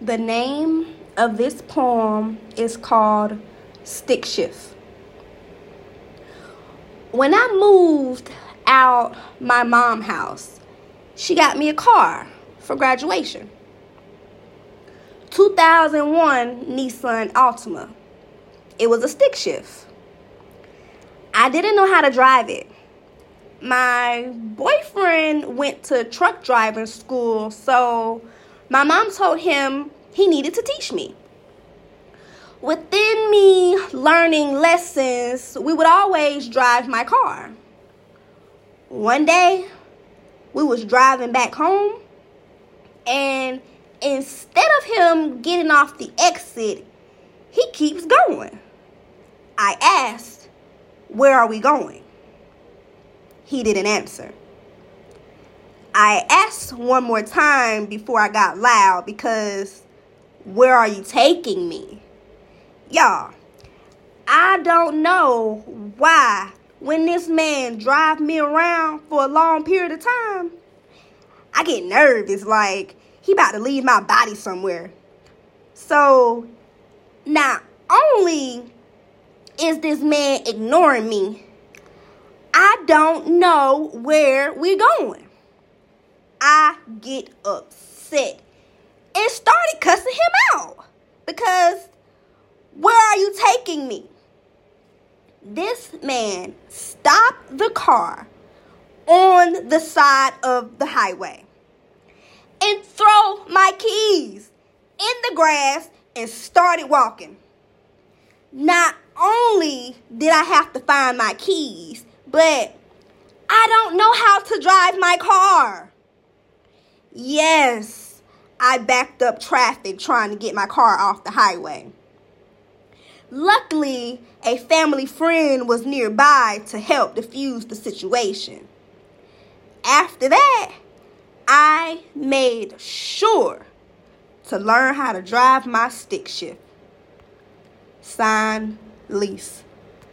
The name of this poem is called Stick Shift. When I moved out my mom house, she got me a car for graduation. 2001 Nissan Altima. It was a stick shift. I didn't know how to drive it. My boyfriend went to truck driving school, so my mom told him he needed to teach me. Within me learning lessons, we would always drive my car. One day, we was driving back home, and instead of him getting off the exit, he keeps going. I asked, Where are we going? He didn't answer. I asked one more time before I got loud because where are you taking me? Y'all, I don't know why when this man drive me around for a long period of time, I get nervous like he about to leave my body somewhere. So not only is this man ignoring me, I don't know where we're going. I get upset and started cussing him out because where are you taking me? This man stopped the car on the side of the highway and throw my keys in the grass and started walking. Not only did I have to find my keys, but I don't know how to drive my car. Yes, I backed up traffic trying to get my car off the highway. Luckily, a family friend was nearby to help defuse the situation. After that, I made sure to learn how to drive my stick shift. Sign, Lici.